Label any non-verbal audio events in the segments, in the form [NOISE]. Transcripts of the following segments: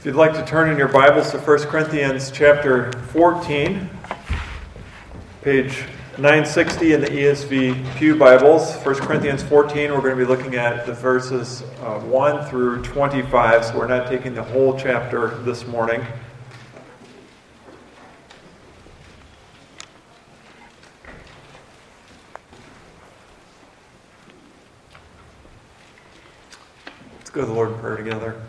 If you'd like to turn in your Bibles to 1 Corinthians chapter 14, page 960 in the ESV Pew Bibles. 1 Corinthians 14, we're going to be looking at the verses uh, 1 through 25, so we're not taking the whole chapter this morning. Let's go to the Lord in prayer together.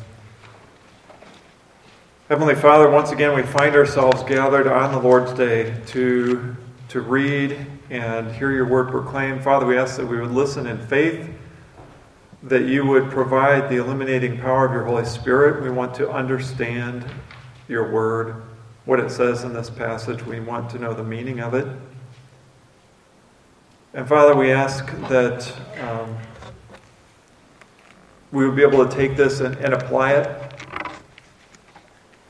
Heavenly Father, once again we find ourselves gathered on the Lord's Day to, to read and hear your word proclaimed. Father, we ask that we would listen in faith, that you would provide the illuminating power of your Holy Spirit. We want to understand your word, what it says in this passage. We want to know the meaning of it. And Father, we ask that um, we would be able to take this and, and apply it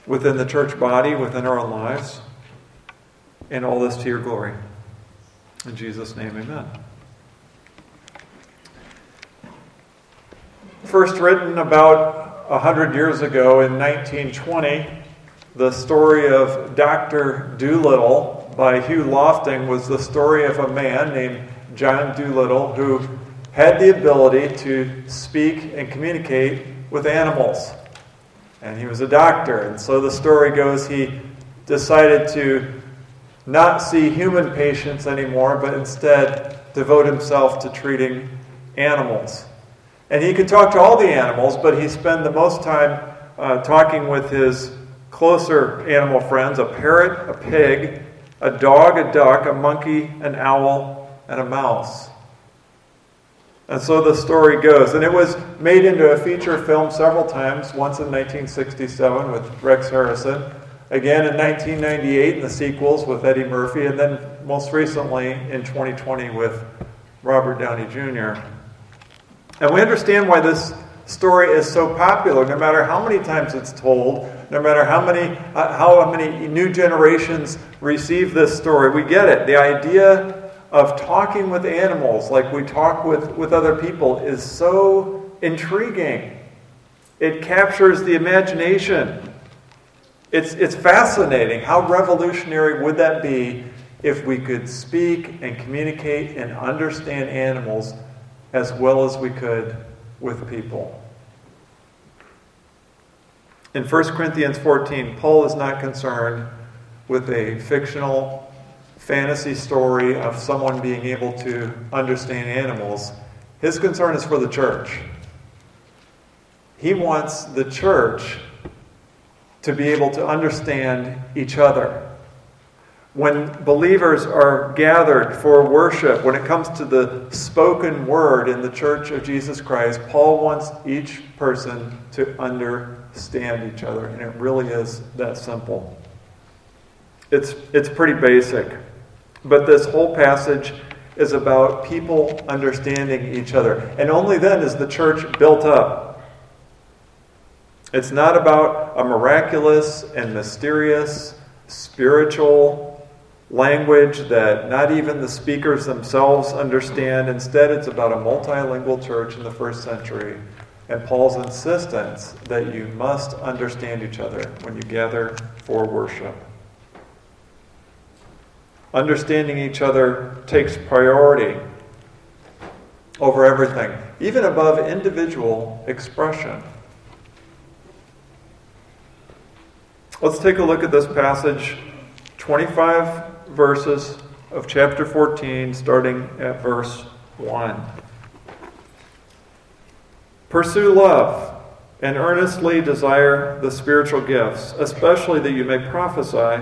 within the church body, within our own lives, and all this to your glory. In Jesus' name, amen. First written about a hundred years ago in 1920, the story of Dr. Dolittle by Hugh Lofting was the story of a man named John Dolittle who had the ability to speak and communicate with animals and he was a doctor. And so the story goes he decided to not see human patients anymore, but instead devote himself to treating animals. And he could talk to all the animals, but he spent the most time uh, talking with his closer animal friends a parrot, a pig, a dog, a duck, a monkey, an owl, and a mouse. And so the story goes. And it was made into a feature film several times, once in 1967 with Rex Harrison, again in 1998 in the sequels with Eddie Murphy, and then most recently in 2020 with Robert Downey Jr. And we understand why this story is so popular, no matter how many times it's told, no matter how many, uh, how many new generations receive this story. We get it. The idea of talking with animals like we talk with, with other people is so intriguing. It captures the imagination. It's, it's fascinating. How revolutionary would that be if we could speak and communicate and understand animals as well as we could with people? In 1 Corinthians 14, Paul is not concerned with a fictional fantasy story of someone being able to understand animals. His concern is for the church. He wants the church to be able to understand each other. When believers are gathered for worship, when it comes to the spoken word in the church of Jesus Christ, Paul wants each person to understand each other. And it really is that simple. It's, it's pretty basic. But this whole passage is about people understanding each other. And only then is the church built up. It's not about a miraculous and mysterious spiritual language that not even the speakers themselves understand. Instead, it's about a multilingual church in the first century and Paul's insistence that you must understand each other when you gather for worship. Understanding each other takes priority over everything, even above individual expression. Let's take a look at this passage 25 verses of chapter 14, starting at verse 1. Pursue love and earnestly desire the spiritual gifts, especially that you may prophesy.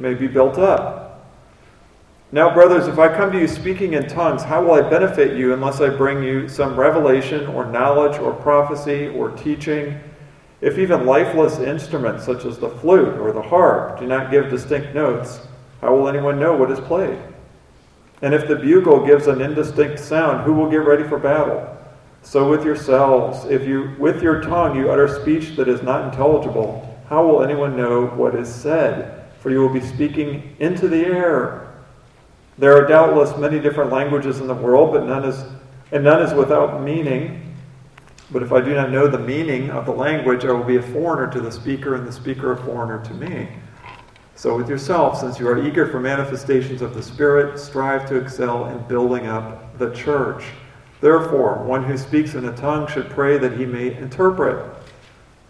may be built up. Now, brothers, if I come to you speaking in tongues, how will I benefit you unless I bring you some revelation or knowledge or prophecy or teaching? If even lifeless instruments such as the flute or the harp do not give distinct notes, how will anyone know what is played? And if the bugle gives an indistinct sound, who will get ready for battle? So with yourselves, if you with your tongue you utter speech that is not intelligible, how will anyone know what is said? For you will be speaking into the air. There are doubtless many different languages in the world, but none is and none is without meaning. But if I do not know the meaning of the language, I will be a foreigner to the speaker, and the speaker a foreigner to me. So, with yourself, since you are eager for manifestations of the Spirit, strive to excel in building up the church. Therefore, one who speaks in a tongue should pray that he may interpret.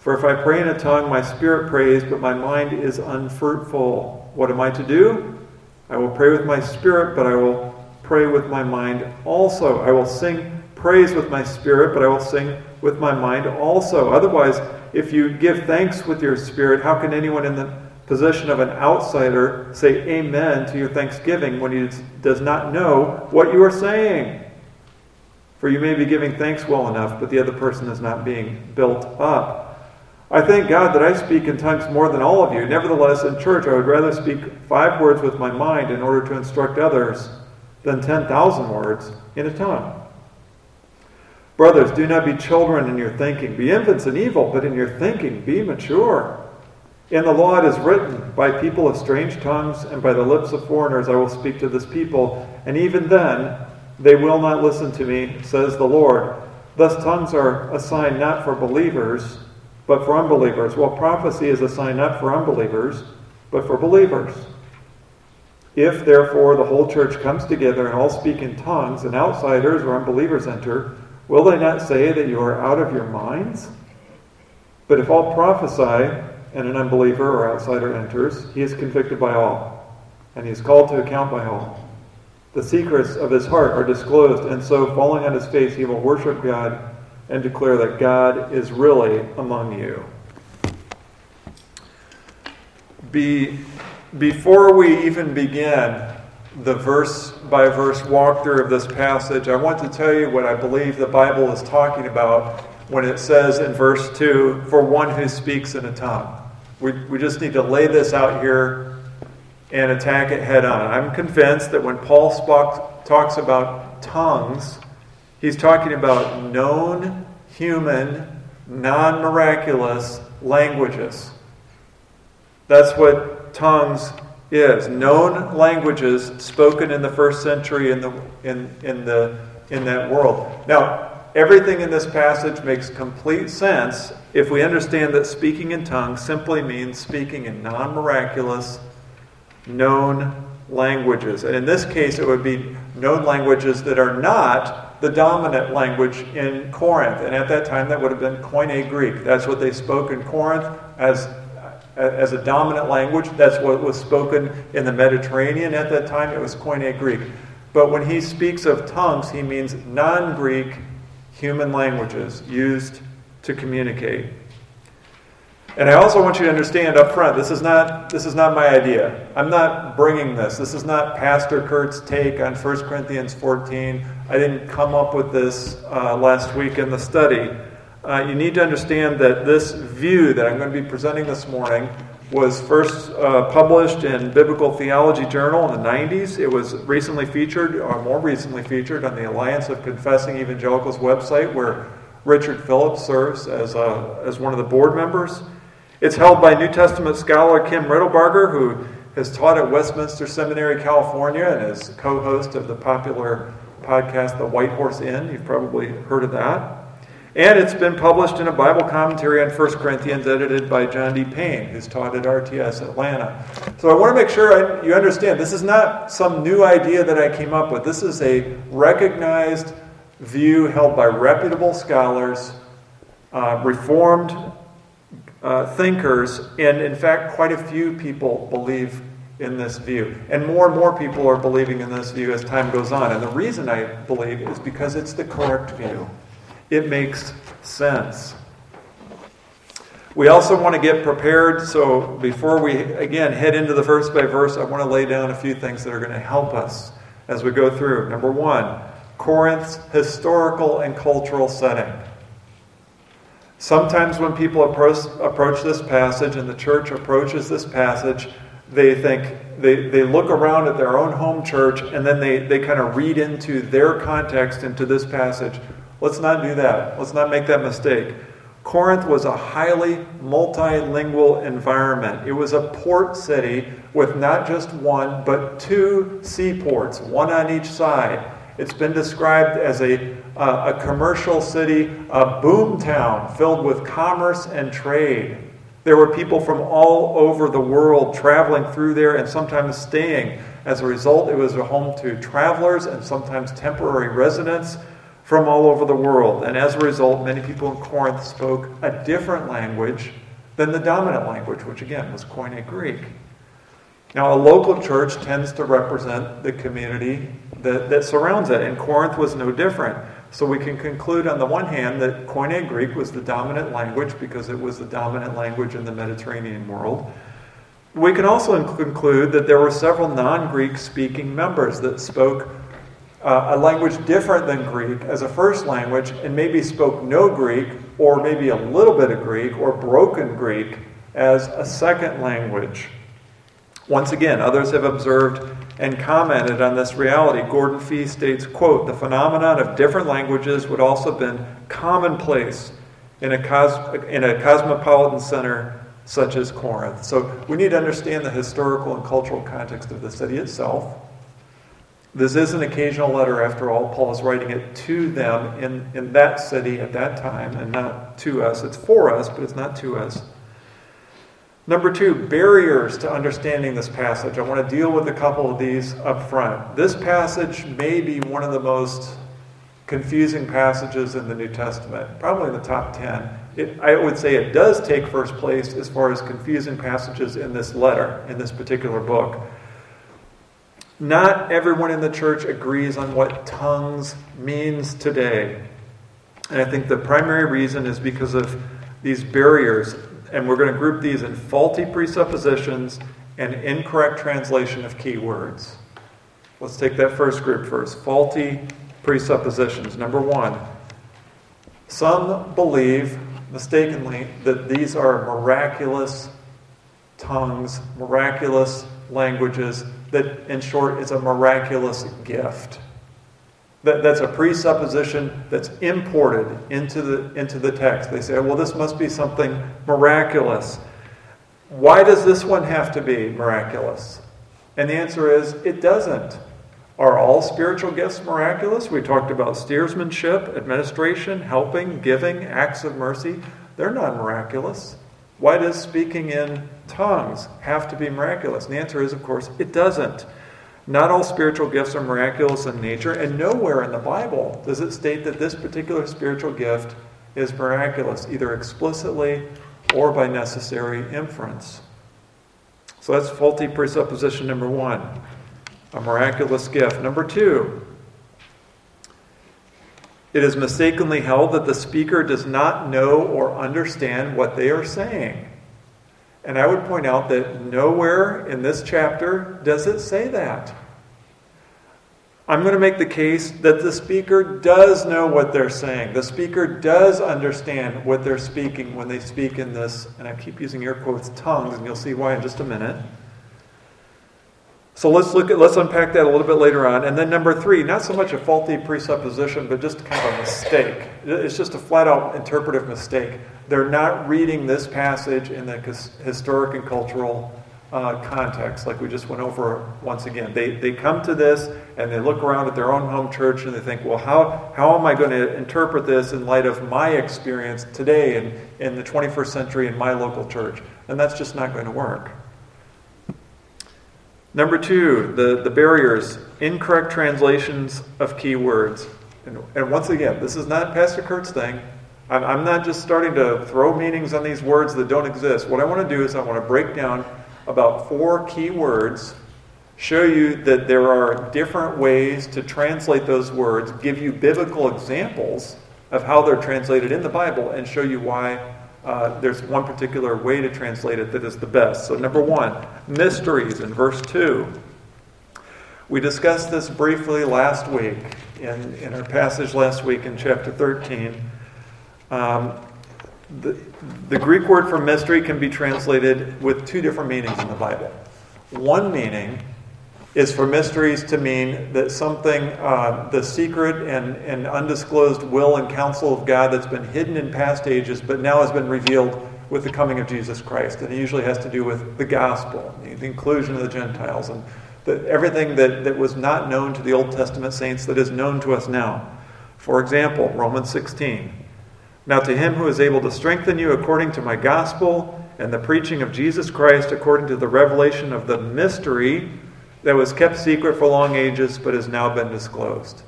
For if I pray in a tongue, my spirit prays, but my mind is unfruitful. What am I to do? I will pray with my spirit, but I will pray with my mind also. I will sing praise with my spirit, but I will sing with my mind also. Otherwise, if you give thanks with your spirit, how can anyone in the position of an outsider say amen to your thanksgiving when he does not know what you are saying? For you may be giving thanks well enough, but the other person is not being built up. I thank God that I speak in tongues more than all of you. Nevertheless, in church, I would rather speak five words with my mind in order to instruct others than 10,000 words in a tongue. Brothers, do not be children in your thinking. Be infants in evil, but in your thinking be mature. In the law it is written, By people of strange tongues and by the lips of foreigners I will speak to this people, and even then they will not listen to me, says the Lord. Thus tongues are a sign not for believers, but for unbelievers. Well, prophecy is a sign not for unbelievers, but for believers. If, therefore, the whole church comes together and all speak in tongues, and outsiders or unbelievers enter, Will they not say that you are out of your minds? But if all prophesy, and an unbeliever or outsider enters, he is convicted by all, and he is called to account by all. The secrets of his heart are disclosed, and so, falling on his face, he will worship God and declare that God is really among you. Be, before we even begin, the verse by verse walkthrough of this passage, I want to tell you what I believe the Bible is talking about when it says in verse 2 for one who speaks in a tongue. We, we just need to lay this out here and attack it head on. I'm convinced that when Paul talks about tongues, he's talking about known human, non miraculous languages. That's what tongues is known languages spoken in the first century in the in in the in that world. Now, everything in this passage makes complete sense if we understand that speaking in tongues simply means speaking in non-miraculous known languages. And in this case it would be known languages that are not the dominant language in Corinth. And at that time that would have been Koine Greek. That's what they spoke in Corinth as as a dominant language. That's what was spoken in the Mediterranean at that time. It was Koine Greek. But when he speaks of tongues, he means non Greek human languages used to communicate. And I also want you to understand up front this is not, this is not my idea. I'm not bringing this. This is not Pastor Kurt's take on 1 Corinthians 14. I didn't come up with this uh, last week in the study uh, you need to understand that this view that I'm going to be presenting this morning was first uh, published in Biblical Theology Journal in the 90s. It was recently featured, or more recently featured, on the Alliance of Confessing Evangelicals website, where Richard Phillips serves as, a, uh, as one of the board members. It's held by New Testament scholar Kim Riddlebarger, who has taught at Westminster Seminary, California, and is co host of the popular podcast, The White Horse Inn. You've probably heard of that. And it's been published in a Bible commentary on 1 Corinthians edited by John D. Payne, who's taught at RTS Atlanta. So I want to make sure I, you understand this is not some new idea that I came up with. This is a recognized view held by reputable scholars, uh, reformed uh, thinkers, and in fact, quite a few people believe in this view. And more and more people are believing in this view as time goes on. And the reason I believe is because it's the correct view. It makes sense. We also want to get prepared. So, before we again head into the verse by verse, I want to lay down a few things that are going to help us as we go through. Number one, Corinth's historical and cultural setting. Sometimes when people approach, this passage and the church approaches this passage, they think they, they look around at their own home church and then they, they kind of read into their context into this passage. Let's not do that. Let's not make that mistake. Corinth was a highly multilingual environment. It was a port city with not just one, but two seaports, one on each side. It's been described as a, uh, a commercial city, a boom town filled with commerce and trade. There were people from all over the world traveling through there and sometimes staying. As a result, it was a home to travelers and sometimes temporary residents from all over the world. And as a result, many people in Corinth spoke a different language than the dominant language, which again was Koine Greek. Now, a local church tends to represent the community that, that surrounds it, and Corinth was no different. So we can conclude on the one hand that Koine Greek was the dominant language because it was the dominant language in the Mediterranean world. We can also conclude that there were several non Greek speaking members that spoke uh, a language different than Greek as a first language and maybe spoke no Greek or maybe a little bit of Greek or broken Greek as a second language. Once again, others have observed and commented on this reality. Gordon Fee states, quote, the phenomenon of different languages would also have been commonplace in a, cos- in a cosmopolitan center such as Corinth. So we need to understand the historical and cultural context of the city itself. This is an occasional letter, after all. Paul is writing it to them in, in that city at that time and not to us. It's for us, but it's not to us. Number two, barriers to understanding this passage. I want to deal with a couple of these up front. This passage may be one of the most confusing passages in the New Testament, probably in the top 10. It, I would say it does take first place as far as confusing passages in this letter, in this particular book. Not everyone in the church agrees on what tongues means today. And I think the primary reason is because of these barriers. And we're going to group these in faulty presuppositions and incorrect translation of key words. Let's take that first group first faulty presuppositions. Number one, some believe mistakenly that these are miraculous tongues, miraculous languages that, in short, is a miraculous gift. That, that's a presupposition that's imported into the, into the text. They say, well, this must be something miraculous. Why does this one have to be miraculous? And the answer is, it doesn't. Are all spiritual gifts miraculous? We talked about steersmanship, administration, helping, giving, acts of mercy. They're not miraculous. Why does speaking in tongues have to be miraculous? And the answer is, of course, it doesn't. Not all spiritual gifts are miraculous in nature, and nowhere in the Bible does it state that this particular spiritual gift is miraculous, either explicitly or by necessary inference. So that's faulty presupposition number one a miraculous gift. Number two, it is mistakenly held that the speaker does not know or understand what they are saying. And I would point out that nowhere in this chapter does it say that. I'm going to make the case that the speaker does know what they're saying. The speaker does understand what they're speaking when they speak in this, and I keep using air quotes, tongues, and you'll see why in just a minute. So let's look at let's unpack that a little bit later on. And then number three, not so much a faulty presupposition, but just kind of a mistake. It's just a flat out interpretive mistake. They're not reading this passage in the historic and cultural uh, context, like we just went over once again. They, they come to this and they look around at their own home church and they think, well, how, how am I going to interpret this in light of my experience today in, in the 21st century in my local church? And that's just not going to work. Number two, the, the barriers, incorrect translations of key words. And, and once again, this is not Pastor Kurt's thing. I'm, I'm not just starting to throw meanings on these words that don't exist. What I want to do is I want to break down about four key words, show you that there are different ways to translate those words, give you biblical examples of how they're translated in the Bible, and show you why uh, there's one particular way to translate it that is the best. So, number one, mysteries in verse 2. We discussed this briefly last week in, in our passage last week in chapter 13. Um, The, Greek word for mystery can be translated with two different meanings in the Bible. One meaning is for mysteries to mean that something, uh, the secret and, and undisclosed will and counsel of God that's been hidden in past ages, but now has been revealed with the coming of Jesus Christ. And it usually has to do with the gospel, the inclusion of the Gentiles, and the, everything that, that was not known to the Old Testament saints that is known to us now. For example, Romans 16. Now, to him who is able to strengthen you according to my gospel and the preaching of Jesus Christ according to the revelation of the mystery that was kept secret for long ages but has now been disclosed.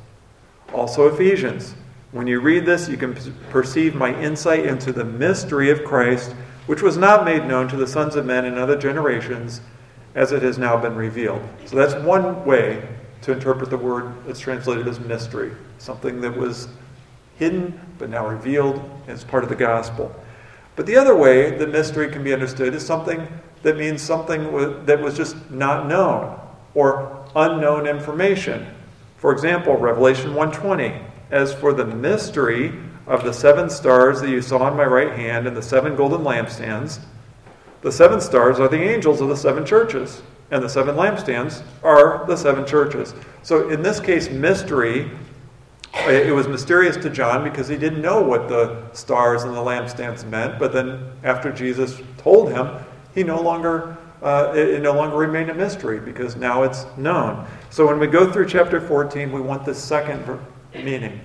Also, Ephesians. When you read this, you can perceive my insight into the mystery of Christ, which was not made known to the sons of men in other generations, as it has now been revealed. So that's one way to interpret the word that's translated as mystery, something that was hidden but now revealed as part of the gospel. But the other way that mystery can be understood is something that means something that was just not known or unknown information. For example, Revelation 1:20, as for the mystery of the seven stars that you saw in my right hand and the seven golden lampstands, the seven stars are the angels of the seven churches, and the seven lampstands are the seven churches. So in this case, mystery it was mysterious to John because he didn't know what the stars and the lampstands meant. But then, after Jesus told him, he no longer uh, it, it, no longer remained a mystery because now it's known. So when we go through chapter 14, we want the second meaning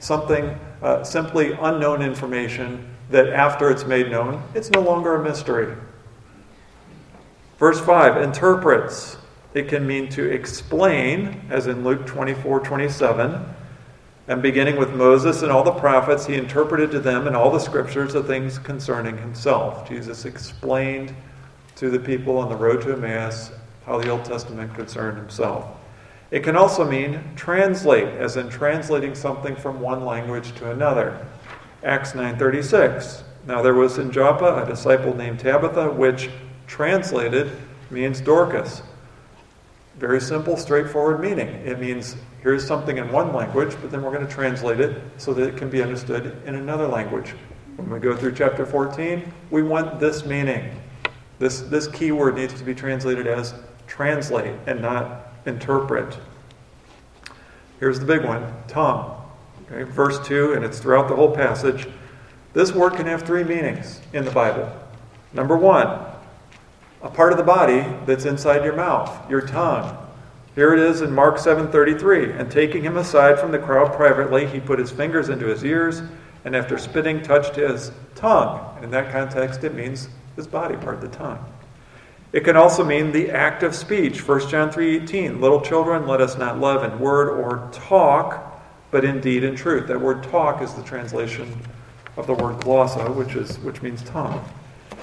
something uh, simply unknown information that after it's made known, it's no longer a mystery. Verse 5 interprets. It can mean to explain, as in Luke 24 27. And beginning with Moses and all the prophets, he interpreted to them in all the scriptures the things concerning himself. Jesus explained to the people on the road to Emmaus how the Old Testament concerned himself. It can also mean translate, as in translating something from one language to another. Acts 9:36. Now there was in Joppa a disciple named Tabitha, which translated means Dorcas. Very simple, straightforward meaning. It means here's something in one language, but then we're going to translate it so that it can be understood in another language. When we go through chapter 14, we want this meaning. This, this key word needs to be translated as translate and not interpret. Here's the big one tongue. Okay, verse 2, and it's throughout the whole passage. This word can have three meanings in the Bible. Number one, a part of the body that's inside your mouth, your tongue. Here it is in Mark 7:33, and taking him aside from the crowd privately, he put his fingers into his ears, and after spitting touched his tongue. In that context, it means his body part, the tongue. It can also mean the act of speech. 1 John 3:18, little children, let us not love in word or talk, but in deed and truth. That word talk is the translation of the word glossa, which is which means tongue.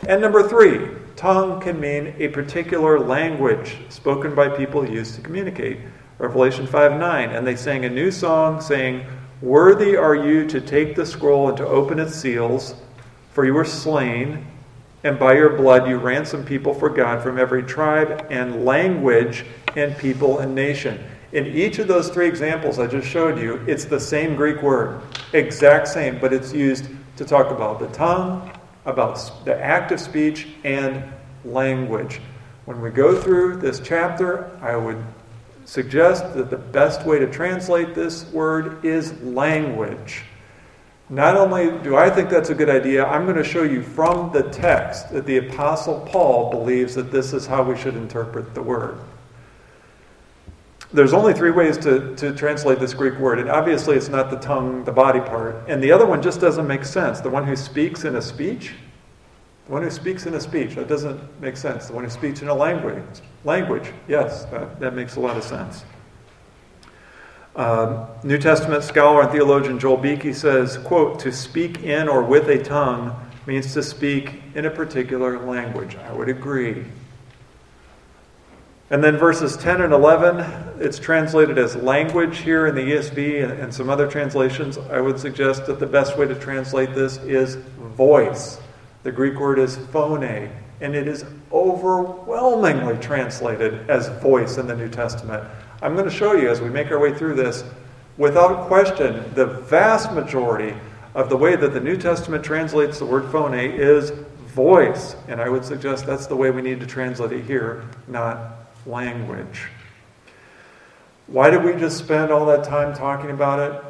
And number 3, tongue can mean a particular language spoken by people used to communicate. Revelation 5 9, and they sang a new song saying, Worthy are you to take the scroll and to open its seals, for you were slain and by your blood you ransom people for God from every tribe and language and people and nation. In each of those three examples I just showed you, it's the same Greek word, exact same, but it's used to talk about the tongue, about the act of speech, and language. When we go through this chapter, I would suggest that the best way to translate this word is language. Not only do I think that's a good idea, I'm going to show you from the text that the Apostle Paul believes that this is how we should interpret the word. There's only three ways to, to translate this Greek word, and obviously it's not the tongue, the body part. And the other one just doesn't make sense. The one who speaks in a speech, the one who speaks in a speech, that doesn't make sense. The one who speaks in a language, language, yes, that, that makes a lot of sense. Um, New Testament scholar and theologian Joel Beeke says, quote, to speak in or with a tongue means to speak in a particular language. I would agree. And then verses 10 and 11, it's translated as language here in the ESV and, some other translations. I would suggest that the best way to translate this is voice. The Greek word is phone, and it is overwhelmingly translated as voice in the New Testament. I'm going to show you as we make our way through this, without question, the vast majority of the way that the New Testament translates the word phone is voice. And I would suggest that's the way we need to translate it here, not language. Why did we just spend all that time talking about it?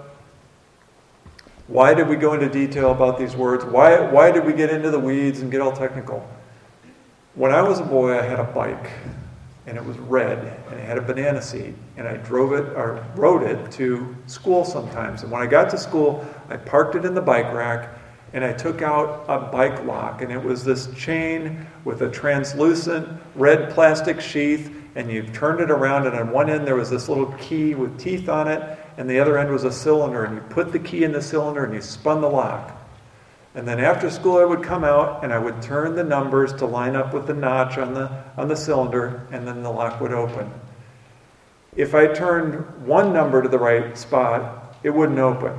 Why did we go into detail about these words? Why, why did we get into the weeds and get all technical? When I was a boy, I had a bike, and it was red, and it had a banana seat, and I drove it or rode it to school sometimes. And when I got to school, I parked it in the bike rack, and I took out a bike lock, and it was this chain with a translucent red plastic sheath, and you turned it around, and on one end there was this little key with teeth on it, and the other end was a cylinder, and you put the key in the cylinder and you spun the lock. And then after school, I would come out and I would turn the numbers to line up with the notch on the, on the cylinder, and then the lock would open. If I turned one number to the right spot, it wouldn't open.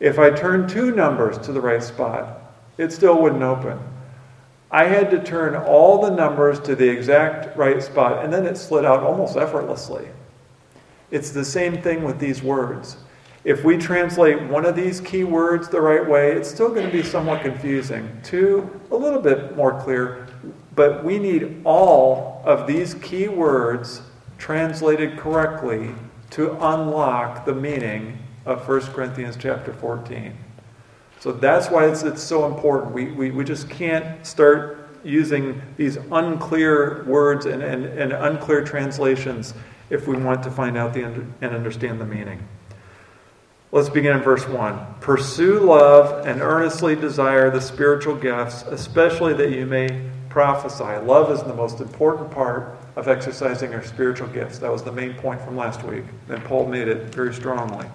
If I turned two numbers to the right spot, it still wouldn't open. I had to turn all the numbers to the exact right spot, and then it slid out almost effortlessly. It's the same thing with these words. If we translate one of these key words the right way, it's still going to be somewhat confusing. Two, a little bit more clear, but we need all of these key words translated correctly to unlock the meaning of 1 Corinthians chapter 14. So that's why it's, it's so important. We, we, we just can't start using these unclear words and, and, and unclear translations if we want to find out the, and understand the meaning. Let's begin in verse 1. Pursue love and earnestly desire the spiritual gifts, especially that you may prophesy. Love is the most important part of exercising our spiritual gifts. That was the main point from last week, and Paul made it very strongly.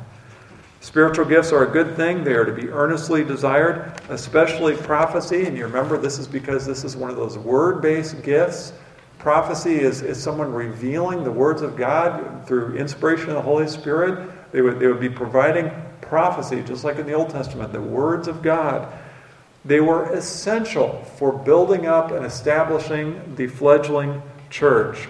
Spiritual gifts are a good thing. They are to be earnestly desired, especially prophecy. And you remember, this is because this is one of those word based gifts. Prophecy is, is someone revealing the words of God through inspiration of the Holy Spirit they would, they would be providing prophecy, just like in the Old Testament, the words of God. They were essential for building up and establishing the fledgling church.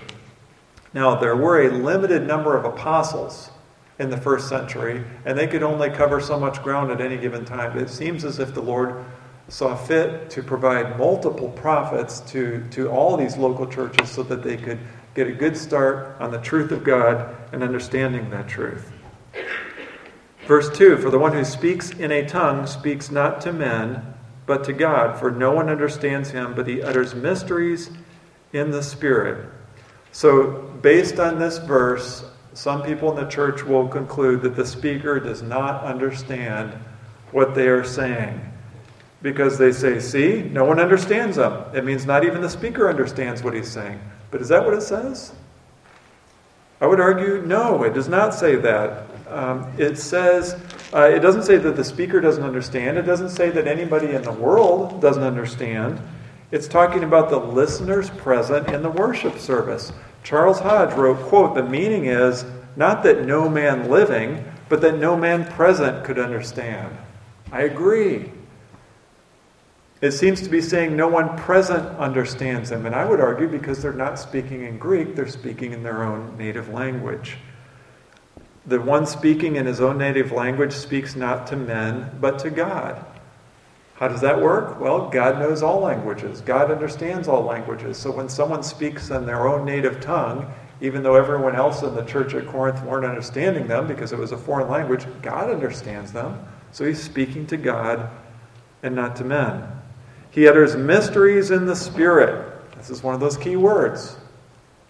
Now, there were a limited number of apostles in the first century, and they could only cover so much ground at any given time. It seems as if the Lord saw fit to provide multiple prophets to, to all these local churches so that they could get a good start on the truth of God and understanding that truth. Verse 2 For the one who speaks in a tongue speaks not to men, but to God, for no one understands him, but he utters mysteries in the Spirit. So, based on this verse, some people in the church will conclude that the speaker does not understand what they are saying. Because they say, see, no one understands them. It means not even the speaker understands what he's saying. But is that what it says? I would argue, no, it does not say that. Um, it says, uh, it doesn't say that the speaker doesn't understand. It doesn't say that anybody in the world doesn't understand. It's talking about the listeners present in the worship service. Charles Hodge wrote, quote, the meaning is not that no man living, but that no man present could understand. I agree. It seems to be saying no one present understands them. And I would argue because they're not speaking in Greek, they're speaking in their own native language. The one speaking in his own native language speaks not to men, but to God. How does that work? Well, God knows all languages. God understands all languages. So when someone speaks in their own native tongue, even though everyone else in the church at Corinth weren't understanding them because it was a foreign language, God understands them. So he's speaking to God and not to men. He utters mysteries in the Spirit. This is one of those key words.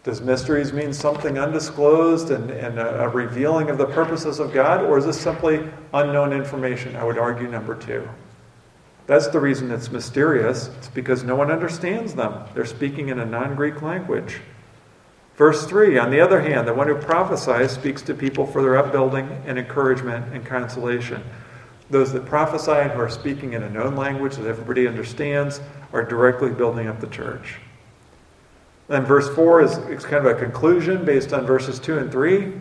Does mysteries mean something undisclosed and, and a, a revealing of the purposes of God, or is this simply unknown information? I would argue number two. That's the reason it's mysterious. It's because no one understands them. They're speaking in a non Greek language. Verse 3 On the other hand, the one who prophesies speaks to people for their upbuilding and encouragement and consolation. Those that prophesy and who are speaking in a known language that everybody understands are directly building up the church. Then verse 4 is, kind of a conclusion based on verses 2 and 3.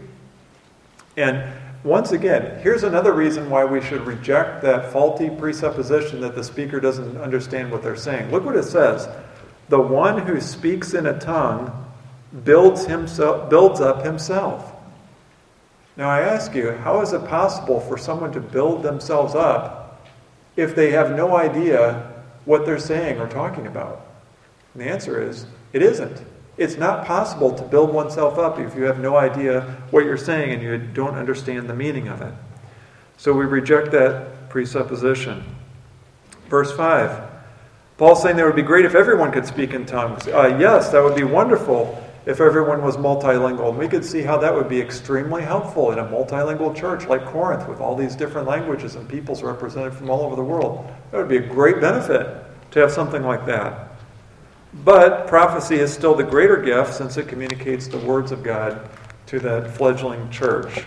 And once again, here's another reason why we should reject that faulty presupposition that the speaker doesn't understand what they're saying. Look what it says The one who speaks in a tongue builds, himself, builds up himself. Now I ask you, how is it possible for someone to build themselves up if they have no idea what they're saying or talking about? And the answer is it isn't. It's not possible to build oneself up if you have no idea what you're saying and you don't understand the meaning of it. So we reject that presupposition. Verse 5 Paul's saying that would be great if everyone could speak in tongues. Uh, yes, that would be wonderful if everyone was multilingual. And we could see how that would be extremely helpful in a multilingual church like Corinth with all these different languages and peoples represented from all over the world. That would be a great benefit to have something like that. But prophecy is still the greater gift since it communicates the words of God to that fledgling church.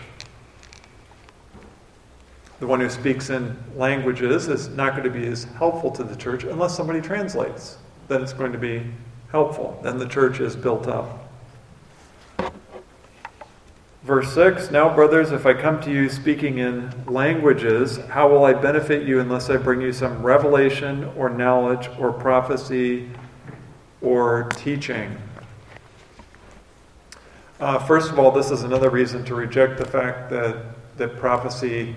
The one who speaks in languages is not going to be as helpful to the church unless somebody translates. Then it's going to be helpful. Then the church is built up. Verse 6 Now, brothers, if I come to you speaking in languages, how will I benefit you unless I bring you some revelation or knowledge or prophecy or teaching? Uh, first of all, this is another reason to reject the fact that, that prophecy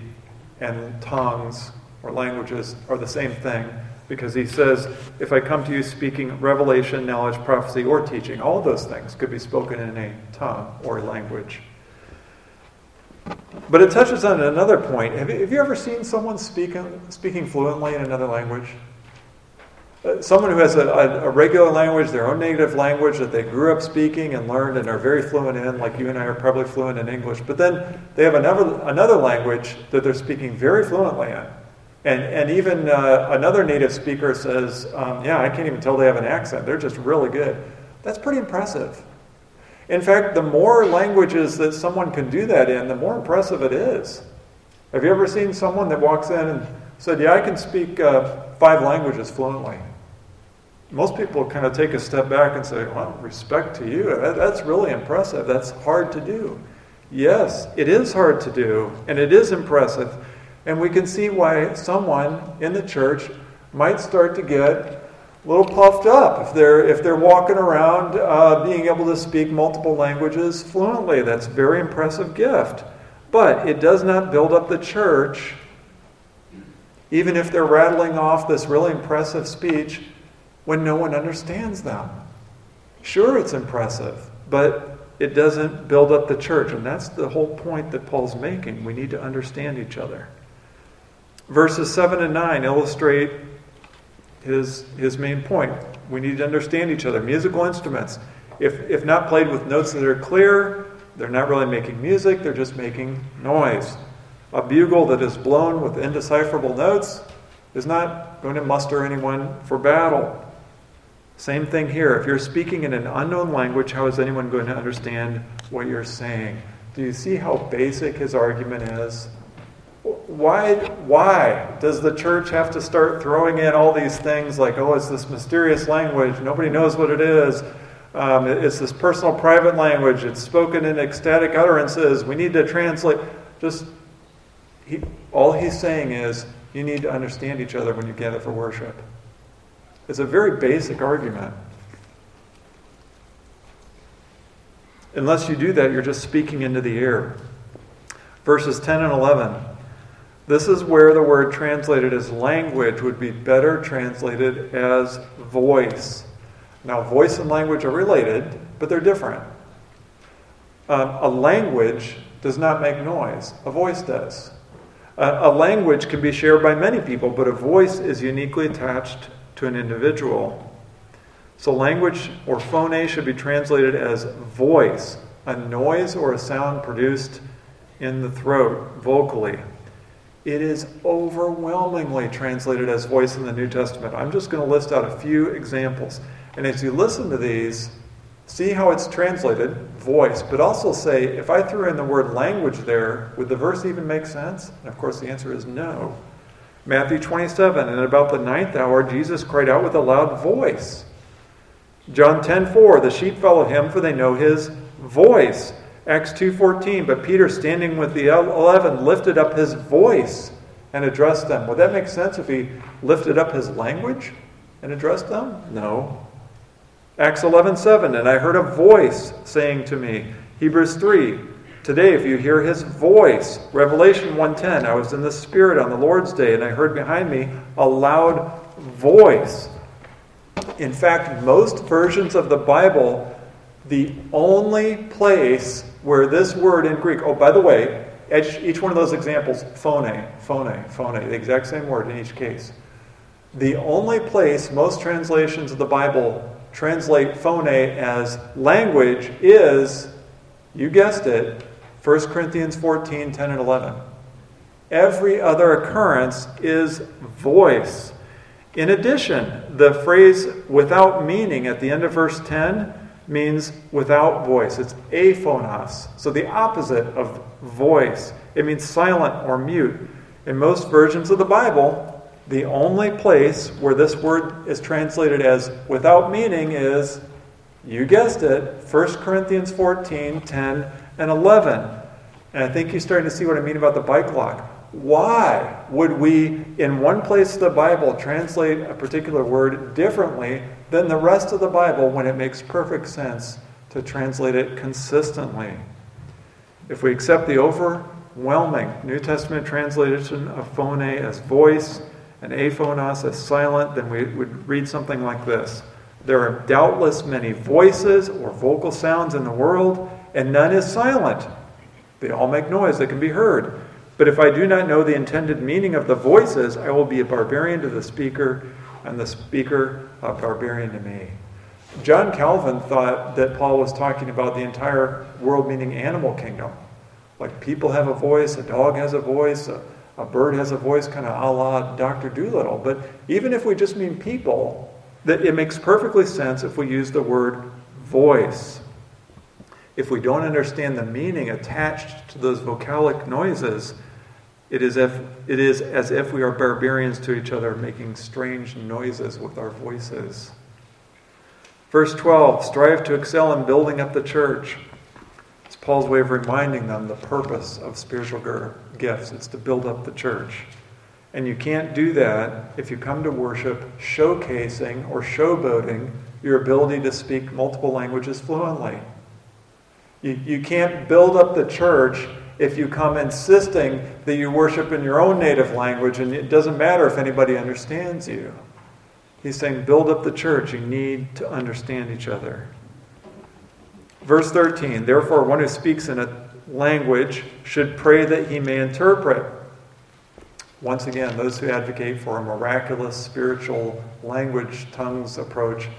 and tongues or languages are the same thing because he says, If I come to you speaking revelation, knowledge, prophecy, or teaching, all those things could be spoken in a tongue or language. But it touches on another point. Have you, have you ever seen someone speaking, speaking fluently in another language? Uh, someone who has a, a, regular language, their own native language that they grew up speaking and learned and are very fluent in, like you and I are probably fluent in English, but then they have another, another language that they're speaking very fluently in. And, and even uh, another native speaker says, um, Yeah, I can't even tell they have an accent. They're just really good. That's pretty impressive. In fact, the more languages that someone can do that in, the more impressive it is. Have you ever seen someone that walks in and said, Yeah, I can speak uh, five languages fluently? Most people kind of take a step back and say, well, respect to you. That, that's really impressive. That's hard to do. Yes, it is hard to do, and it is impressive. And we can see why someone in the church might start to get a little puffed up if they're, if they're walking around uh, being able to speak multiple languages fluently. That's a very impressive gift. But it does not build up the church, even if they're rattling off this really impressive speech when no one understands them. Sure, it's impressive, but it doesn't build up the church. And that's the whole point that Paul's making. We need to understand each other. Verses 7 and 9 illustrate his, his main point. We need to understand each other. Musical instruments, if, if not played with notes that are clear, they're not really making music, they're just making noise. A bugle that is blown with indecipherable notes is not going to muster anyone for battle. Same thing here. If you're speaking in an unknown language, how is anyone going to understand what you're saying? Do you see how basic his argument is? Why, why does the church have to start throwing in all these things like, oh, it's this mysterious language, nobody knows what it is? Um, it's this personal, private language, it's spoken in ecstatic utterances, we need to translate. Just, he, all he's saying is, you need to understand each other when you gather for worship. It's a very basic argument. Unless you do that, you're just speaking into the air. Verses 10 and 11. This is where the word translated as language would be better translated as voice. Now, voice and language are related, but they're different. Um, a language does not make noise, a voice does. a language can be shared by many people, but a voice is uniquely attached to an individual. So, language or phone should be translated as voice, a noise or a sound produced in the throat vocally. It is overwhelmingly translated as voice in the New Testament. I'm just going to list out a few examples. And as you listen to these, see how it's translated, voice, but also say, if I threw in the word language there, would the verse even make sense? And of course, the answer is no. Matthew 27, and about the ninth hour, Jesus cried out with a loud voice. John 10 4, the sheep follow him, for they know his voice. Acts 2:14, but Peter standing with the eleven lifted up his voice and addressed them. Would that make sense if he lifted up his language and addressed them? No. Acts 11:7, and I heard a voice saying to me, Hebrews 3, today if you hear his voice. Revelation 1:10, I was in the spirit on the Lord's day and I heard behind me a loud voice. In fact, most versions of the Bible the only place where this word in Greek, oh, by the way, each, one of those examples, phone, phone, phone, the exact same word in each case. The only place most translations of the Bible translate phone as language is, you guessed it, 1 Corinthians 14, 10, and 11. Every other occurrence is voice. In addition, the phrase without meaning at the end of verse 10 means without voice. It's aphonos. So the opposite of voice. It means silent or mute. In most versions of the Bible, the only place where this word is translated as without meaning is, you guessed it, 1 Corinthians 14, 10, and 11. And I think you're starting to see what I mean about the bike lock. Why would we, in one place of the Bible, translate a particular word differently than the rest of the Bible when it makes perfect sense to translate it consistently. If we accept the overwhelming New Testament translation of phone as voice and aphonos as silent, then we would read something like this There are doubtless many voices or vocal sounds in the world, and none is silent. They all make noise that can be heard. But if I do not know the intended meaning of the voices, I will be a barbarian to the speaker and the speaker a barbarian to me. John Calvin thought that Paul was talking about the entire world, meaning animal kingdom. Like people have a voice, a dog has a voice, a, a bird has a voice, kind of a la Dr. Dolittle. But even if we just mean people, that it makes perfectly sense if we use the word voice. If we don't understand the meaning attached to those vocalic noises, it is, if, it is as if we are barbarians to each other, making strange noises with our voices. Verse 12 strive to excel in building up the church. It's Paul's way of reminding them the purpose of spiritual gifts it's to build up the church. And you can't do that if you come to worship showcasing or showboating your ability to speak multiple languages fluently. You, you can't build up the church if you come insisting that you worship in your own native language and it doesn't matter if anybody understands you. He's saying, build up the church. You need to understand each other. Verse 13 Therefore, one who speaks in a language should pray that he may interpret. Once again, those who advocate for a miraculous spiritual language tongues approach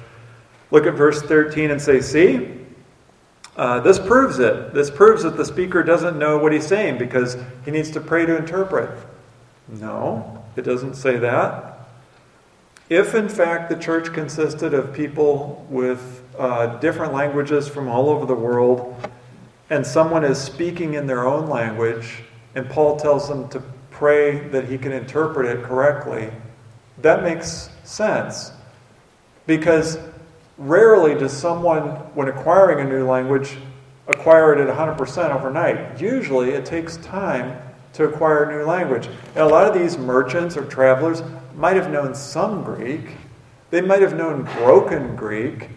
look at verse 13 and say, See, uh, this proves it. This proves that the speaker doesn't know what he's saying because he needs to pray to interpret. No, it doesn't say that. If, in fact, the church consisted of people with uh, different languages from all over the world, and someone is speaking in their own language, and Paul tells them to pray that he can interpret it correctly, that makes sense. Because Rarely does someone, when acquiring a new language, acquire it at 100% overnight. Usually it takes time to acquire a new language. And a lot of these merchants or travelers might have known some Greek, they might have known broken Greek.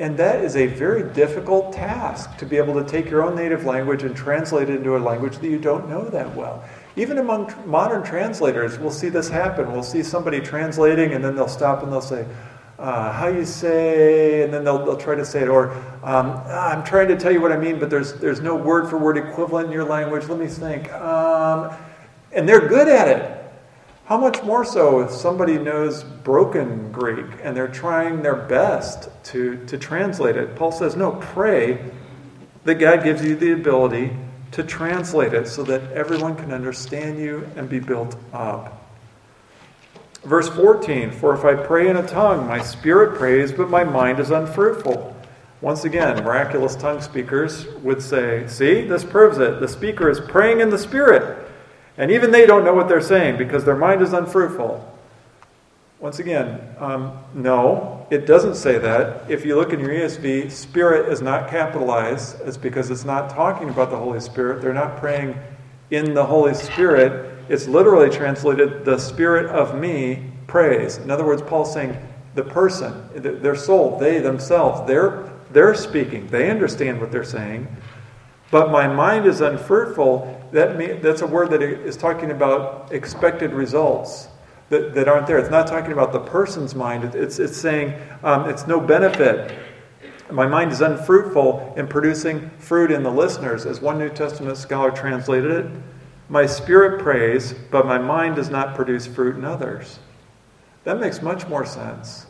And that is a very difficult task to be able to take your own native language and translate it into a language that you don't know that well. Even among modern translators, we'll see this happen. We'll see somebody translating and then they'll stop and they'll say, uh, how you say, and then they'll, they'll try to say it, or um, ah, I'm trying to tell you what I mean, but there's, there's no word for word equivalent in your language. Let me think. Um, and they're good at it. How much more so if somebody knows broken Greek and they're trying their best to, to translate it? Paul says, no, pray that God gives you the ability to translate it so that everyone can understand you and be built up. Verse 14 For if I pray in a tongue, my spirit prays, but my mind is unfruitful. Once again, miraculous tongue speakers would say, See, this proves it. The speaker is praying in the spirit. And even they don't know what they're saying because their mind is unfruitful. Once again, um, no, it doesn't say that. If you look in your ESV, spirit is not capitalized. It's because it's not talking about the Holy Spirit. They're not praying in the Holy Spirit. It's literally translated, the Spirit of me prays. In other words, Paul's saying, the person, their soul, they themselves, they're, they're speaking. They understand what they're saying. but my mind is unfruitful, that that's a word that is talking about expected results that, that aren't there. It's not talking about the person's mind, it's, it's saying um, it's no benefit. My mind is unfruitful in producing fruit in the listeners, as one New Testament scholar translated it. My spirit prays, but my mind does not produce fruit in others. That makes much more sense.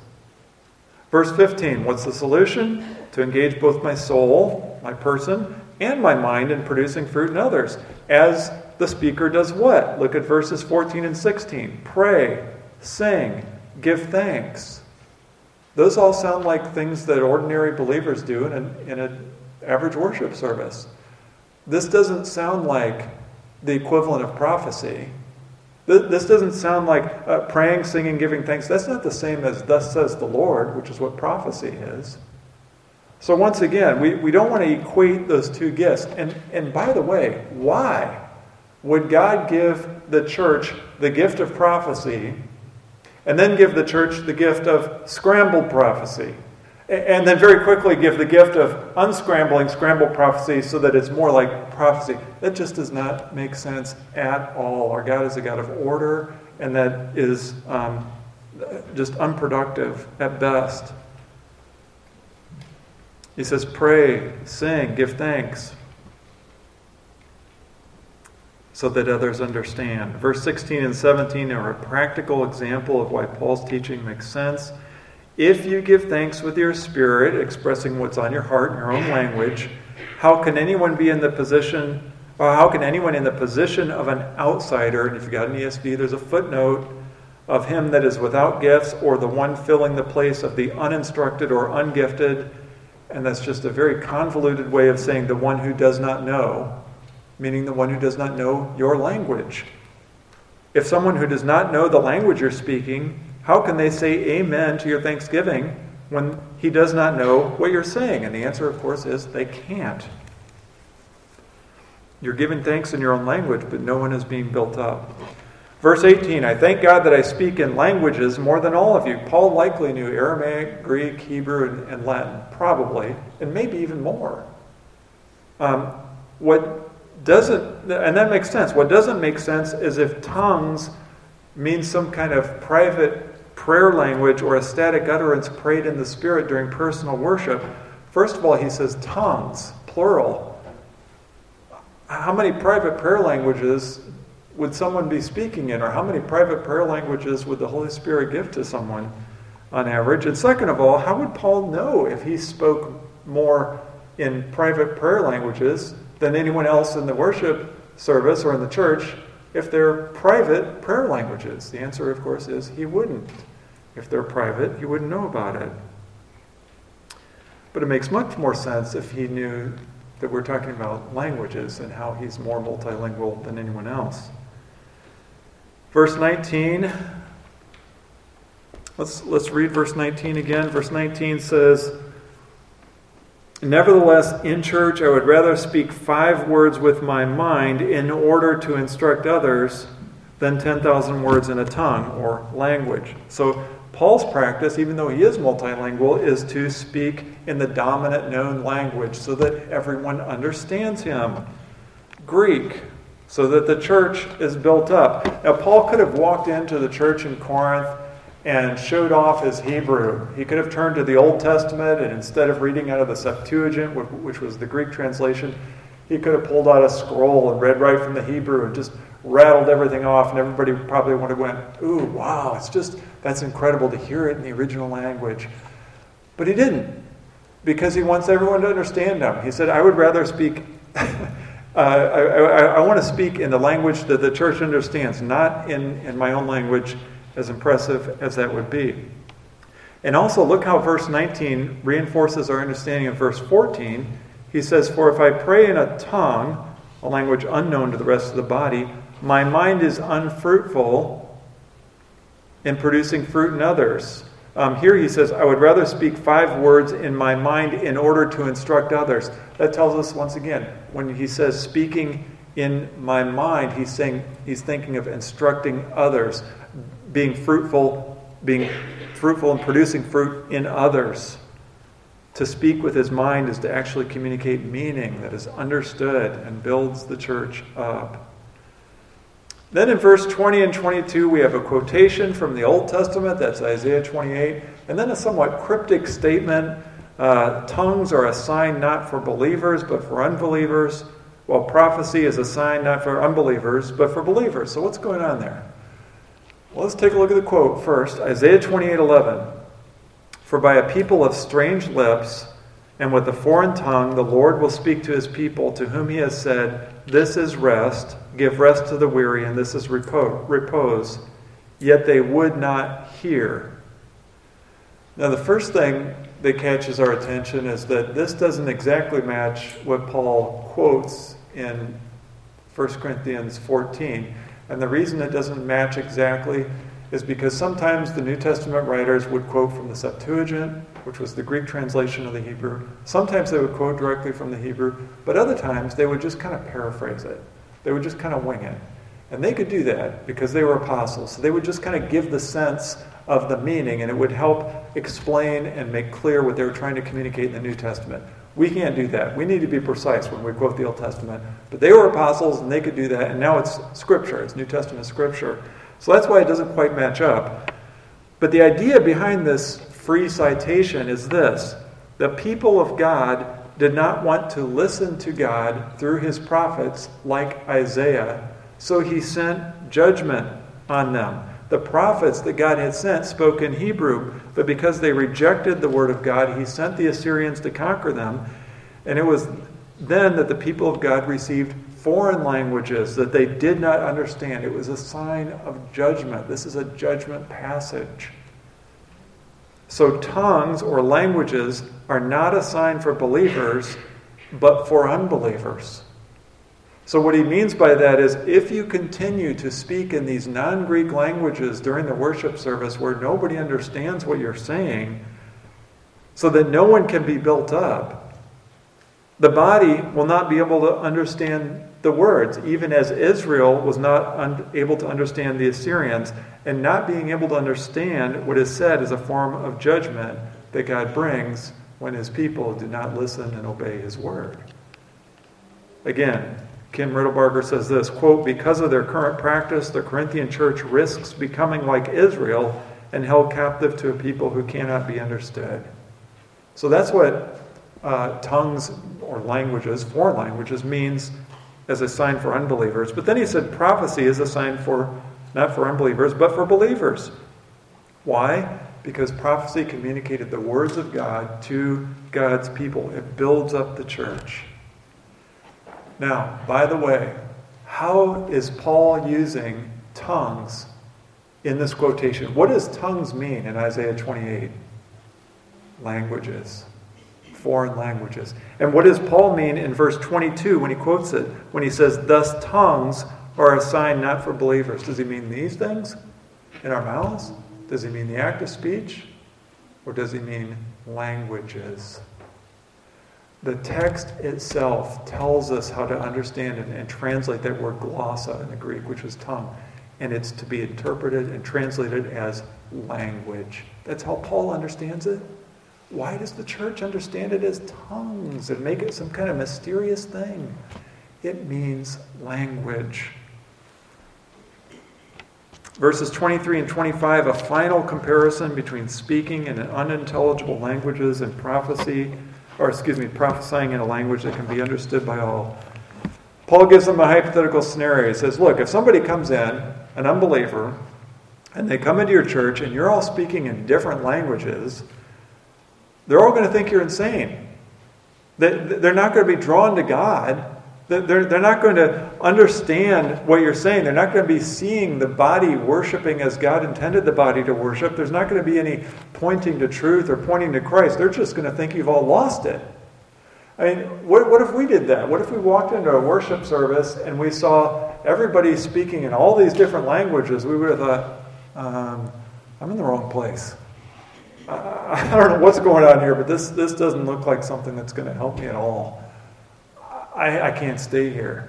Verse 15 What's the solution? To engage both my soul, my person, and my mind in producing fruit in others. As the speaker does what? Look at verses 14 and 16. Pray, sing, give thanks. Those all sound like things that ordinary believers do in an, in an average worship service. This doesn't sound like the equivalent of prophecy. This doesn't sound like uh, praying, singing, giving thanks. That's not the same as thus says the Lord, which is what prophecy is. So, once again, we, we don't want to equate those two gifts. And, and by the way, why would God give the church the gift of prophecy and then give the church the gift of scrambled prophecy? And then very quickly give the gift of unscrambling scrambled prophecy so that it's more like prophecy. That just does not make sense at all. Our God is a God of order, and that is um, just unproductive at best. He says, Pray, sing, give thanks so that others understand. Verse 16 and 17 are a practical example of why Paul's teaching makes sense. If you give thanks with your spirit, expressing what's on your heart in your own language, how can anyone be in the position, or how can anyone in the position of an outsider, and if you've got an ESV, there's a footnote, of him that is without gifts, or the one filling the place of the uninstructed or ungifted, and that's just a very convoluted way of saying the one who does not know, meaning the one who does not know your language. If someone who does not know the language you're speaking how can they say amen to your thanksgiving when he does not know what you're saying? And the answer, of course, is they can't. You're giving thanks in your own language, but no one is being built up. Verse 18 I thank God that I speak in languages more than all of you. Paul likely knew Aramaic, Greek, Hebrew, and, Latin, probably, and maybe even more. Um, what doesn't, and that makes sense, what doesn't make sense is if tongues means some kind of private prayer language or ecstatic utterance prayed in the Spirit during personal worship, first of all, he says tongues, plural. How many private prayer languages would someone be speaking in, or how many private prayer languages would the Holy Spirit give to someone on average? And second of all, how would Paul know if he spoke more in private prayer languages than anyone else in the worship service or in the church if they're private prayer languages? The answer, of course, is he wouldn't. If they're private, you wouldn't know about it. But it makes much more sense if he knew that we're talking about languages and how he's more multilingual than anyone else. Verse 19. Let's, let's read verse 19 again. Verse 19 says, Nevertheless, in church, I would rather speak five words with my mind in order to instruct others than 10,000 words in a tongue or language. So, Paul's practice, even though he is multilingual, is to speak in the dominant known language so that everyone understands him. Greek, so that the church is built up. Now, Paul could have walked into the church in Corinth and showed off his Hebrew. He could have turned to the Old Testament and instead of reading out of the Septuagint, which was the Greek translation, he could have pulled out a scroll and read right from the Hebrew and just rattled everything off, and everybody probably would have went, "Ooh, wow! It's just that's incredible to hear it in the original language." But he didn't, because he wants everyone to understand him. He said, "I would rather speak." [LAUGHS] uh, I, I, I want to speak in the language that the church understands, not in, in my own language, as impressive as that would be. And also, look how verse 19 reinforces our understanding of verse 14. He says, For if I pray in a tongue, a language unknown to the rest of the body, my mind is unfruitful in producing fruit in others. Um, here he says, I would rather speak five words in my mind in order to instruct others. That tells us once again, when he says speaking in my mind, he's saying he's thinking of instructing others, being fruitful, being fruitful and producing fruit in others To speak with his mind is to actually communicate meaning that is understood and builds the church up. Then in verse 20 and 22, we have a quotation from the Old Testament, that's Isaiah 28, and then a somewhat cryptic statement uh, tongues are a sign not for believers, but for unbelievers, while prophecy is a sign not for unbelievers, but for believers. So, what's going on there? Well, let's take a look at the quote first Isaiah 28 11. For by a people of strange lips and with a foreign tongue, the Lord will speak to his people, to whom he has said, This is rest, give rest to the weary, and this is repose. Yet they would not hear. Now, the first thing that catches our attention is that this doesn't exactly match what Paul quotes in 1 Corinthians 14. And the reason it doesn't match exactly is because sometimes the New Testament writers would quote from the Septuagint, which was the Greek translation of the Hebrew. Sometimes they would quote directly from the Hebrew, but other times they would just kind of paraphrase it. They would just kind of wing it. And they could do that because they were apostles. So they would just kind of give the sense of the meaning, and it would help explain and make clear what they were trying to communicate in the New Testament. We can't do that. We need to be precise when we quote the Old Testament. But they were apostles, and they could do that, and now it's Scripture, it's New Testament Scripture. So that's why it doesn't quite match up. But the idea behind this free citation is this the people of God did not want to listen to God through his prophets like Isaiah, so he sent judgment on them. The prophets that God had sent spoke in Hebrew, but because they rejected the word of God, he sent the Assyrians to conquer them. And it was then that the people of God received foreign languages that they did not understand. It was a sign of judgment. This is a judgment passage. So, tongues or languages are not a sign for believers, but for unbelievers. So, what he means by that is if you continue to speak in these non Greek languages during the worship service where nobody understands what you're saying, so that no one can be built up, the body will not be able to understand the words, even as Israel was not un- able to understand the Assyrians, and not being able to understand what is said is a form of judgment that God brings when his people do not listen and obey his word. Again, Kim Riddlebarger says this quote, because of their current practice, the Corinthian church risks becoming like Israel and held captive to a people who cannot be understood. So that's what uh, tongues or languages, foreign languages, means as a sign for unbelievers. But then he said prophecy is a sign for not for unbelievers, but for believers. Why? Because prophecy communicated the words of God to God's people. It builds up the church. Now, by the way, how is Paul using tongues in this quotation? What does tongues mean in Isaiah 28? Languages, foreign languages. And what does Paul mean in verse 22 when he quotes it? When he says, Thus tongues are a sign not for believers. Does he mean these things in our mouths? Does he mean the act of speech? Or does he mean languages? The text itself tells us how to understand and, and, translate that word glossa in the Greek, which is tongue. And it's to be interpreted and translated as language. That's how Paul understands it. Why does the church understand it as tongues and make it some kind of mysterious thing? It means language. Verses 23 and 25, a final comparison between speaking in unintelligible languages and prophecy or excuse me, prophesying in a language that can be understood by all. Paul gives them a hypothetical scenario. He says, Look, if somebody comes in, an unbeliever, and they come into your church and you're all speaking in different languages, they're all going to think you're insane. They're not going to be drawn to God they're, they're not going to understand what you're saying. They're not going to be seeing the body worshiping as God intended the body to worship. There's not going to be any pointing to truth or pointing to Christ. They're just going to think you've all lost it. I mean, what, what if we did that? What if we walked into a worship service and we saw everybody speaking in all these different languages? We would have thought, um, I'm in the wrong place. I, I don't know what's going on here, but this, this doesn't look like something that's going to help me at all. I, I can't stay here.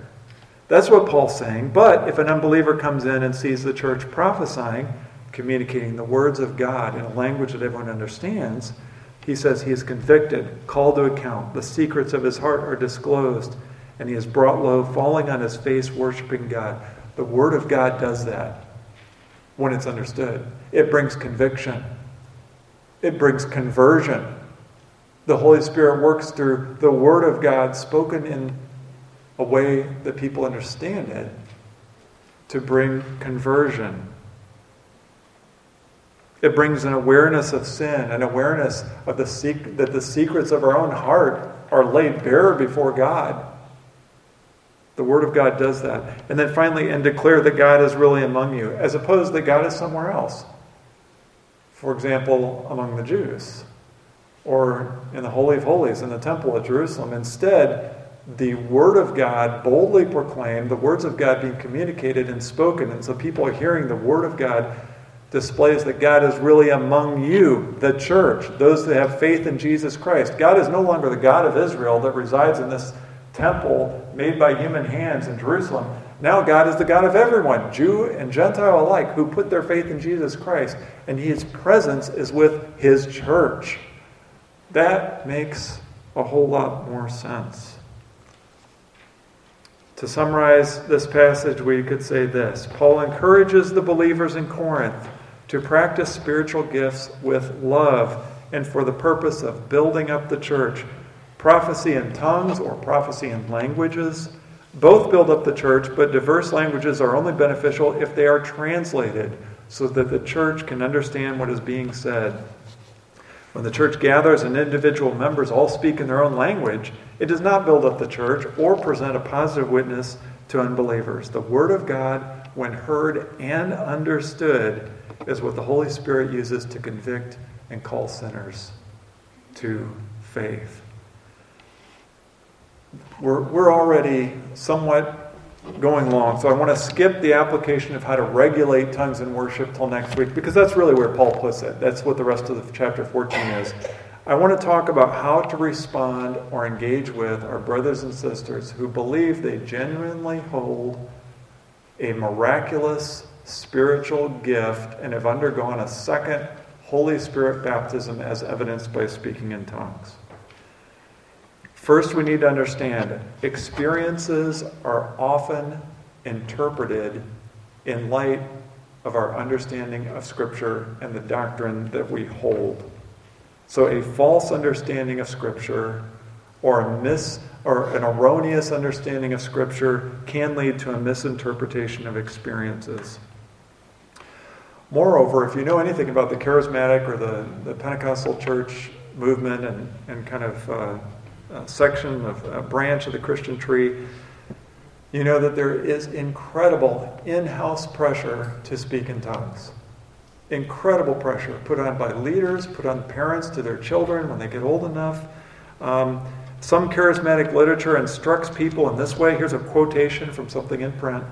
That's what Paul's saying. But if an unbeliever comes in and sees the church prophesying, communicating the words of God in a language that everyone understands, he says he is convicted, called to account. The secrets of his heart are disclosed, and he is brought low, falling on his face, worshiping God. The Word of God does that when it's understood. It brings conviction, it brings conversion. The Holy Spirit works through the Word of God spoken in a way that people understand it to bring conversion. It brings an awareness of sin, an awareness of the sec- that the secrets of our own heart are laid bare before God. The Word of God does that. And then finally, and declare that God is really among you, as opposed to that God is somewhere else. For example, among the Jews, or in the Holy of Holies in the temple at Jerusalem. Instead, the Word of God boldly proclaimed, the words of God being communicated and spoken. And so people are hearing the Word of God displays that God is really among you, the church, those that have faith in Jesus Christ. God is no longer the God of Israel that resides in this temple made by human hands in Jerusalem. Now God is the God of everyone, Jew and Gentile alike, who put their faith in Jesus Christ, and his presence is with his church. That makes a whole lot more sense. To summarize this passage, we could say this Paul encourages the believers in Corinth to practice spiritual gifts with love and for the purpose of building up the church. Prophecy in tongues or prophecy in languages both build up the church, but diverse languages are only beneficial if they are translated so that the church can understand what is being said. When the church gathers and individual members all speak in their own language, it does not build up the church or present a positive witness to unbelievers. The Word of God, when heard and understood, is what the Holy Spirit uses to convict and call sinners to faith. We're, we're already somewhat going long, so I want to skip the application of how to regulate tongues in worship till next week because that's really where Paul puts it. That's what the rest of the chapter 14 is. I want to talk about how to respond or engage with our brothers and sisters who believe they genuinely hold a miraculous spiritual gift and have undergone a second Holy Spirit baptism as evidenced by speaking in tongues. First, we need to understand experiences are often interpreted in light of our understanding of Scripture and the doctrine that we hold. So, a false understanding of Scripture or a mis or an erroneous understanding of Scripture can lead to a misinterpretation of experiences. Moreover, if you know anything about the charismatic or the, the Pentecostal church movement and, and kind of uh, section of a branch of the Christian tree, you know that there is incredible in house pressure to speak in tongues. Incredible pressure put on by leaders, put on parents to their children when they get old enough. Um, some charismatic literature instructs people in this way. Here's a quotation from something in print.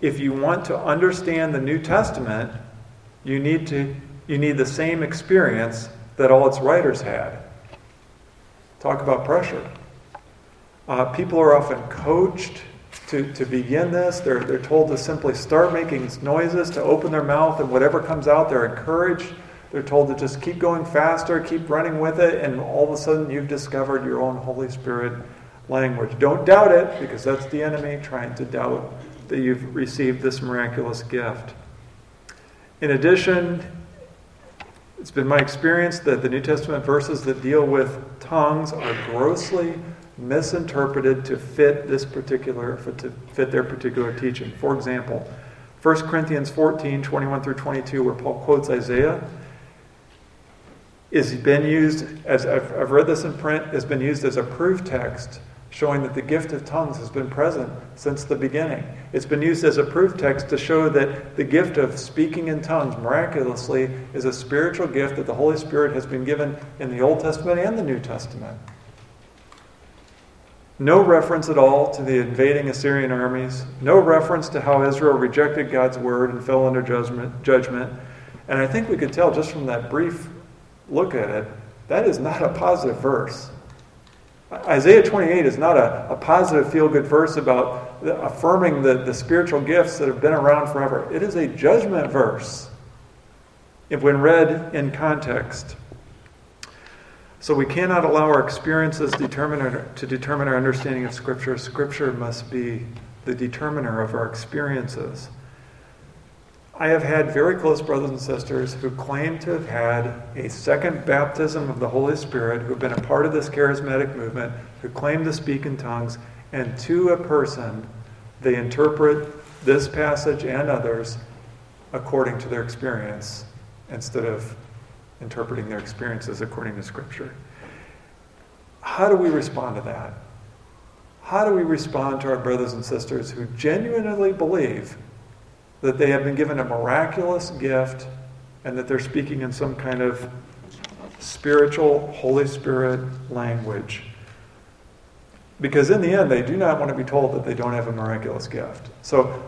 If you want to understand the New Testament, you need, to, you need the same experience that all its writers had. Talk about pressure. Uh, people are often coached to, to begin this. They're, they're told to simply start making noises, to open their mouth, and whatever comes out, they're encouraged. They're told to just keep going faster, keep running with it, and all of a sudden you've discovered your own Holy Spirit language. Don't doubt it, because that's the enemy trying to doubt that you've received this miraculous gift. In addition, it's been my experience that the New Testament verses that deal with tongues are grossly misinterpreted to fit this particular to fit their particular teaching. For example, 1 Corinthians 14, 21 through 22, where Paul quotes Isaiah, is been used as I've, I've read this in print, has been used as a proof text showing that the gift of tongues has been present since the beginning. It's been used as a proof text to show that the gift of speaking in tongues miraculously is a spiritual gift that the Holy Spirit has been given in the Old Testament and the New Testament. No reference at all to the invading Assyrian armies, no reference to how Israel rejected God's word and fell under judgment. judgment. And I think we could tell just from that brief look at it, that is not a positive verse. Isaiah 28 is not a, a positive feel good verse about the, affirming the, the spiritual gifts that have been around forever. It is a judgment verse if when read in context. So we cannot allow our experiences determine to determine our understanding of Scripture. Scripture must be the determiner of our experiences. I have had very close brothers and sisters who claim to have had a second baptism of the Holy Spirit, who have been a part of this charismatic movement, who claim to speak in tongues, and to a person, they interpret this passage and others according to their experience instead of interpreting their experiences according to Scripture. How do we respond to that? How do we respond to our brothers and sisters who genuinely believe that they have been given a miraculous gift and that they're speaking in some kind of spiritual, Holy Spirit language? Because in the end, they do not want to be told that they don't have a miraculous gift. So,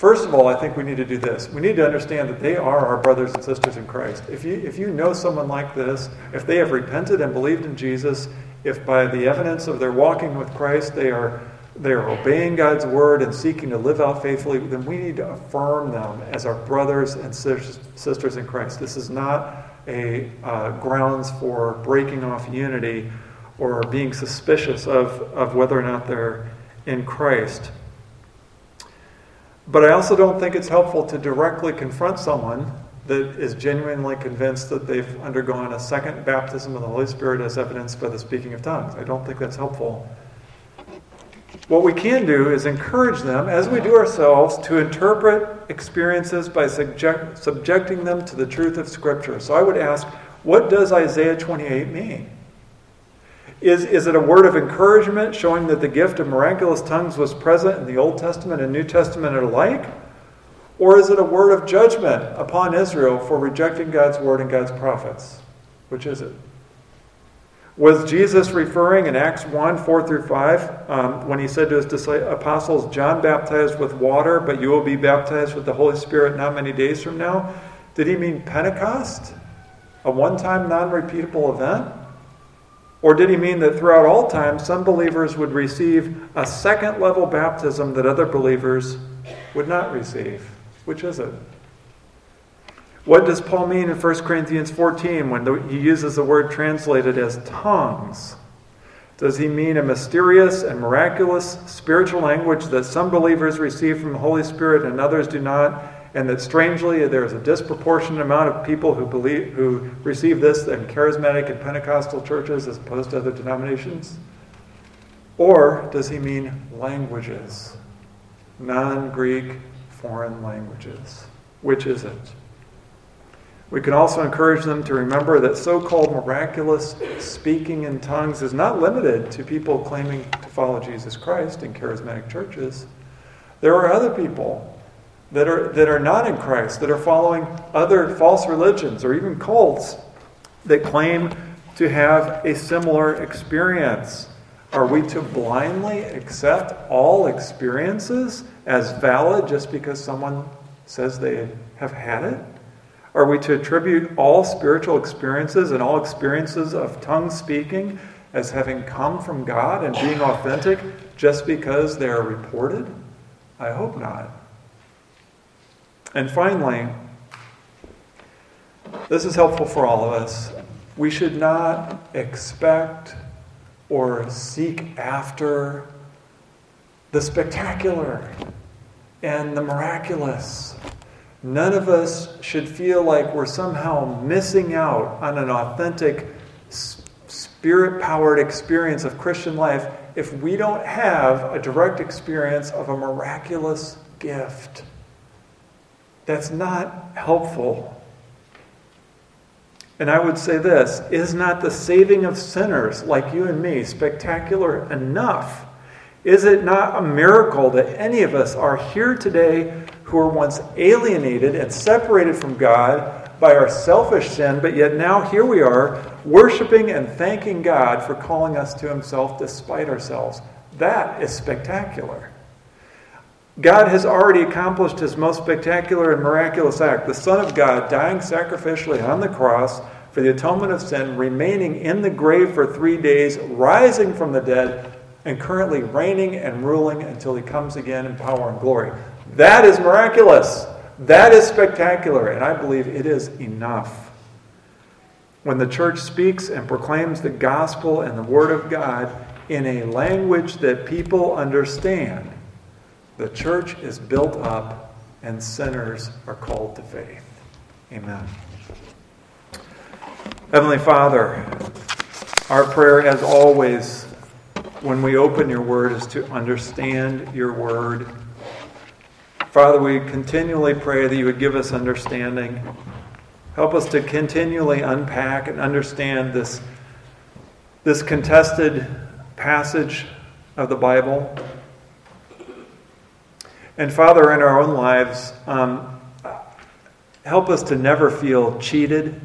First of all, I think we need to do this. We need to understand that they are our brothers and sisters in Christ. If you, if you know someone like this, if they have repented and believed in Jesus, if by the evidence of their walking with Christ they are, they are obeying God's word and seeking to live out faithfully, then we need to affirm them as our brothers and sisters in Christ. This is not a uh, grounds for breaking off unity or being suspicious of, of whether or not they're in Christ. But I also don't think it's helpful to directly confront someone that is genuinely convinced that they've undergone a second baptism of the Holy Spirit as evidenced by the speaking of tongues. I don't think that's helpful. What we can do is encourage them, as we do ourselves, to interpret experiences by subject, subjecting them to the truth of Scripture. So I would ask, what does Isaiah 28 mean? Is, is it a word of encouragement showing that the gift of miraculous tongues was present in the Old Testament and New Testament alike? Or is it a word of judgment upon Israel for rejecting God's word and God's prophets? Which is it? Was Jesus referring in Acts 1 4 through 5 um, when he said to his apostles, John baptized with water, but you will be baptized with the Holy Spirit not many days from now? Did he mean Pentecost? A one time, non repeatable event? Or did he mean that throughout all time, some believers would receive a second level baptism that other believers would not receive? Which is it? What does Paul mean in 1 Corinthians 14 when he uses the word translated as tongues? Does he mean a mysterious and miraculous spiritual language that some believers receive from the Holy Spirit and others do not? and that strangely there is a disproportionate amount of people who believe who receive this in charismatic and Pentecostal churches as opposed to other denominations? Or does he mean languages, non-Greek foreign languages? Which is it? We can also encourage them to remember that so called miraculous speaking in tongues is not limited to people claiming to follow Jesus Christ in charismatic churches. There are other people that are, that are not in Christ, that are following other false religions or even cults that claim to have a similar experience. Are we to blindly accept all experiences as valid just because someone says they have had it? Are we to attribute all spiritual experiences and all experiences of tongue speaking as having come from God and being authentic just because they are reported? I hope not. And finally, this is helpful for all of us. We should not expect or seek after the spectacular and the miraculous. None of us should feel like we're somehow missing out on an authentic, spirit powered experience of Christian life if we don't have a direct experience of a miraculous gift. That's not helpful. And I would say this is not the saving of sinners like you and me spectacular enough? Is it not a miracle that any of us are here today who were once alienated and separated from God by our selfish sin, but yet now here we are worshiping and thanking God for calling us to Himself despite ourselves? That is spectacular. God has already accomplished his most spectacular and miraculous act the Son of God dying sacrificially on the cross for the atonement of sin, remaining in the grave for three days, rising from the dead, and currently reigning and ruling until he comes again in power and glory. That is miraculous. That is spectacular, and I believe it is enough. when the church speaks and proclaims the gospel and the word of God in a language that people understand, the church is built up and sinners are called to faith. Amen. Heavenly Father, our prayer, as always, when we open your word, is to understand your word. Father, we continually pray that you would give us understanding. Help us to continually unpack and understand this, this contested passage of the Bible. And Father, in our own lives, um, help us to never feel cheated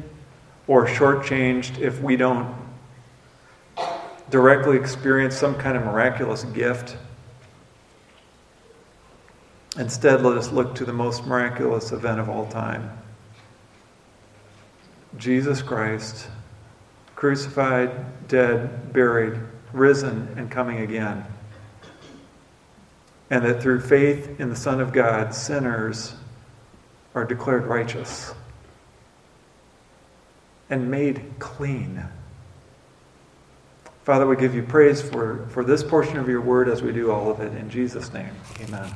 or shortchanged if we don't directly experience some kind of miraculous gift. Instead, let us look to the most miraculous event of all time Jesus Christ, crucified, dead, buried, risen, and coming again. And that through faith in the Son of God, sinners are declared righteous and made clean. Father, we give you praise for, for this portion of your word as we do all of it. In Jesus' name, amen.